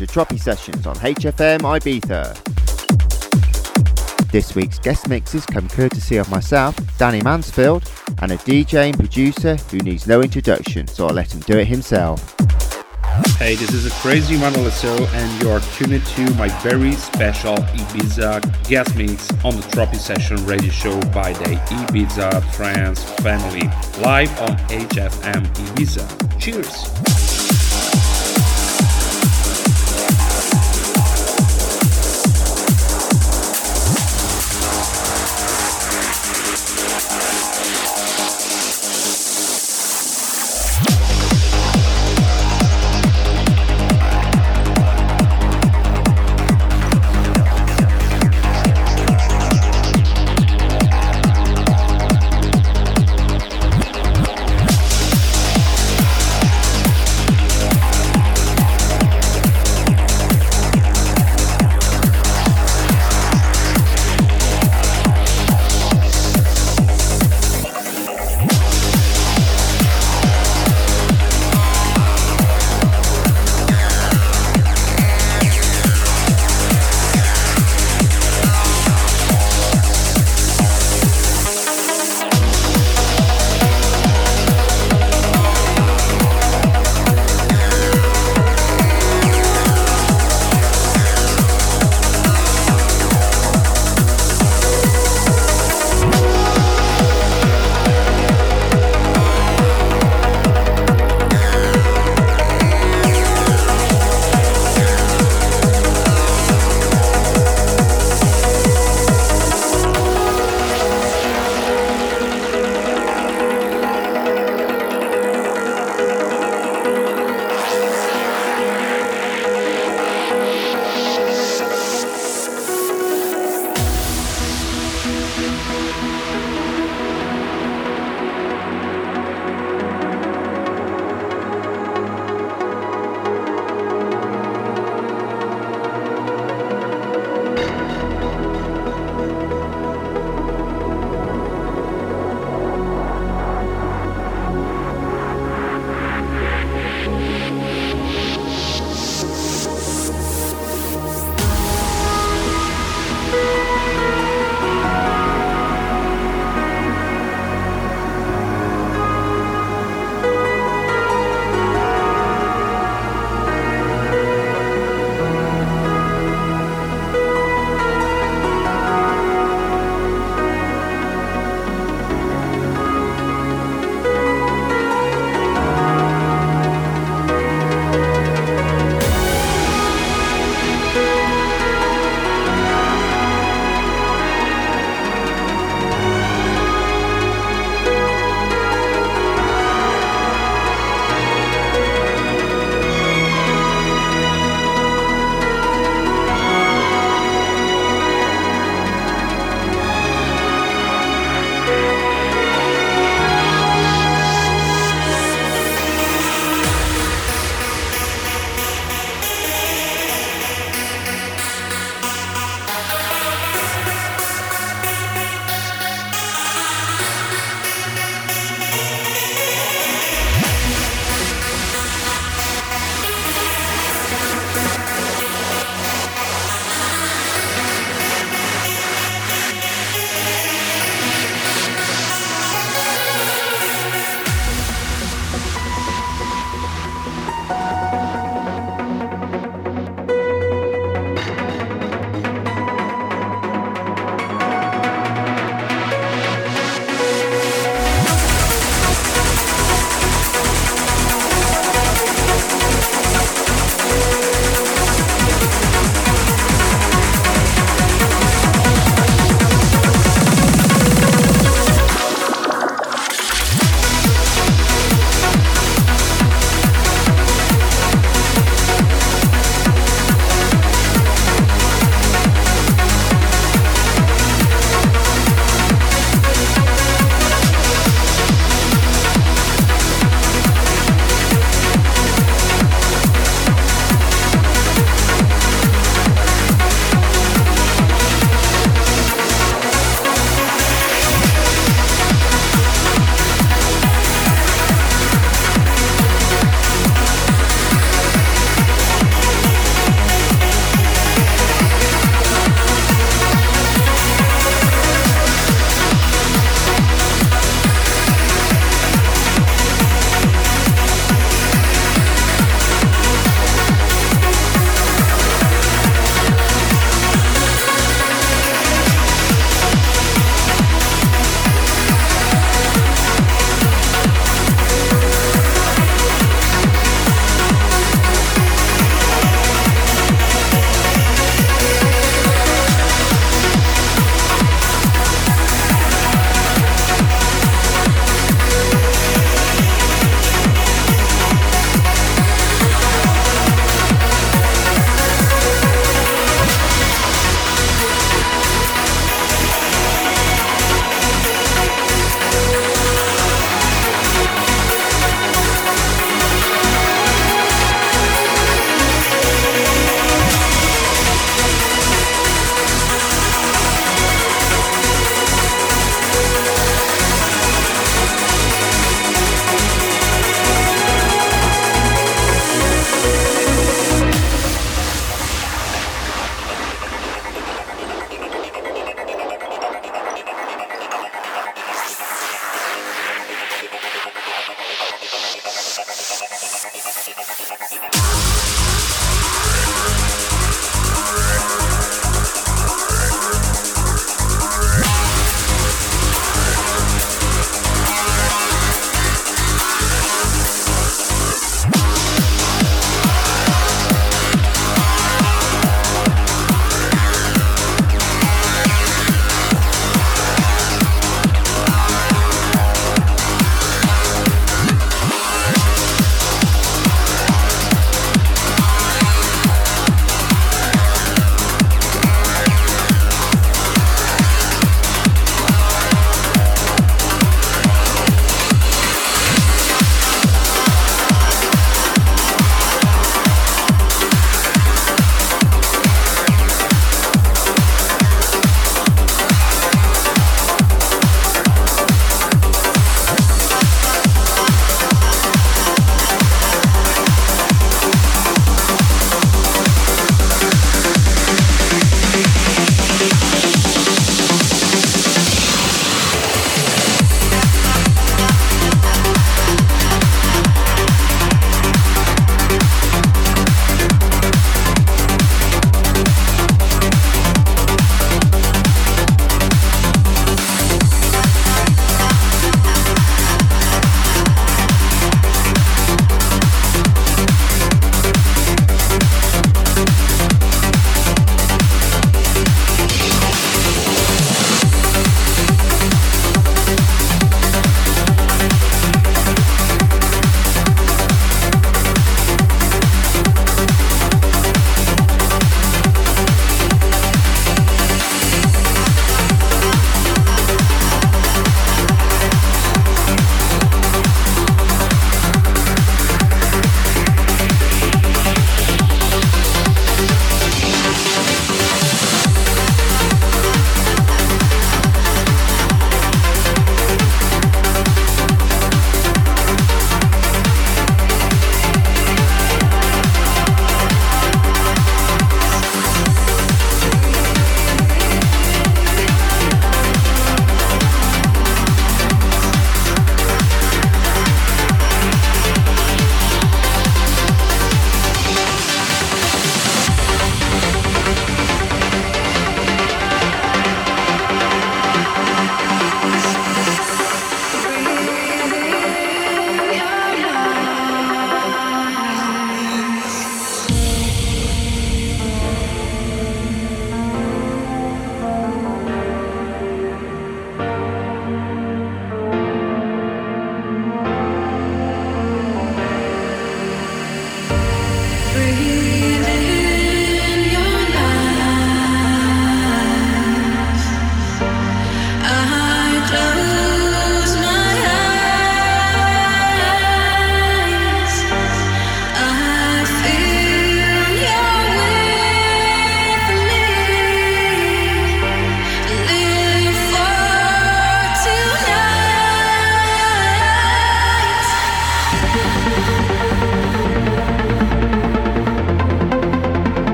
To Tropi Sessions on HFM Ibiza. This week's guest mixes come courtesy of myself, Danny Mansfield, and a DJ and producer who needs no introduction, so I'll let him do it himself. Hey, this is a crazy Manuel and you're tuned to my very special Ibiza guest mix on the Tropi Session radio show by the Ibiza Trance family, live on HFM Ibiza. Cheers!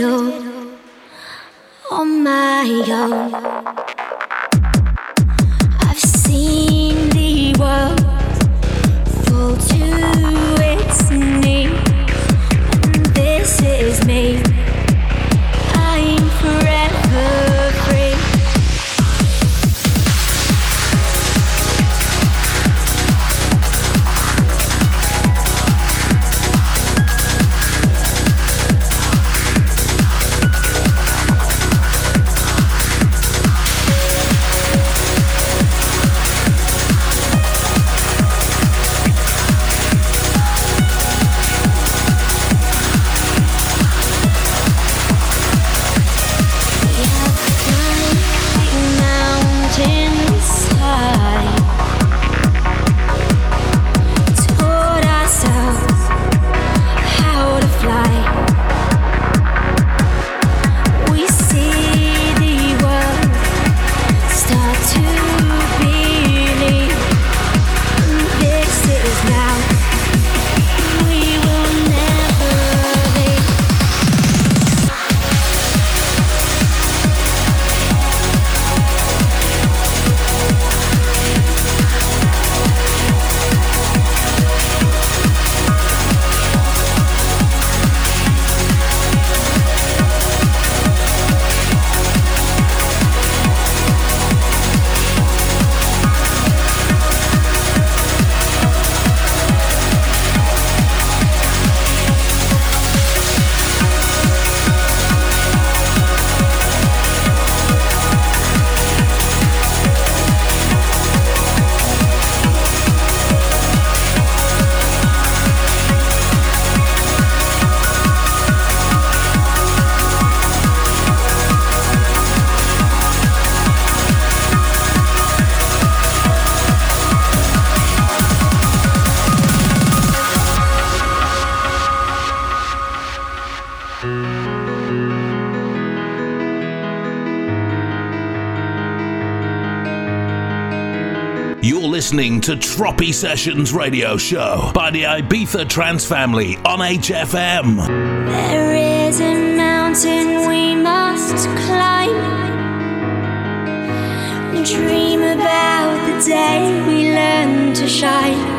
I'm forever listening to Tropi Sessions radio show by the Ibiza Trance family on HFM. There is a mountain we must climb. Dream about the day we learn to shine.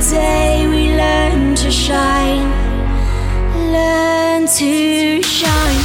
Day we learn to shine, learn to shine.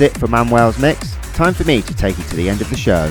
It for Manuel's mix. Time for me to take you to the end of the show.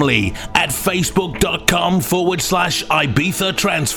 Family at facebook.com forward slash Ibiza Trance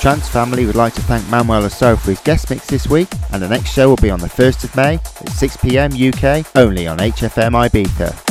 Trance family would like to thank Manuel Le Saux for his guest mix this week, and the next show will be on the 1st of May at 6pm UK, only on HFM Ibiza.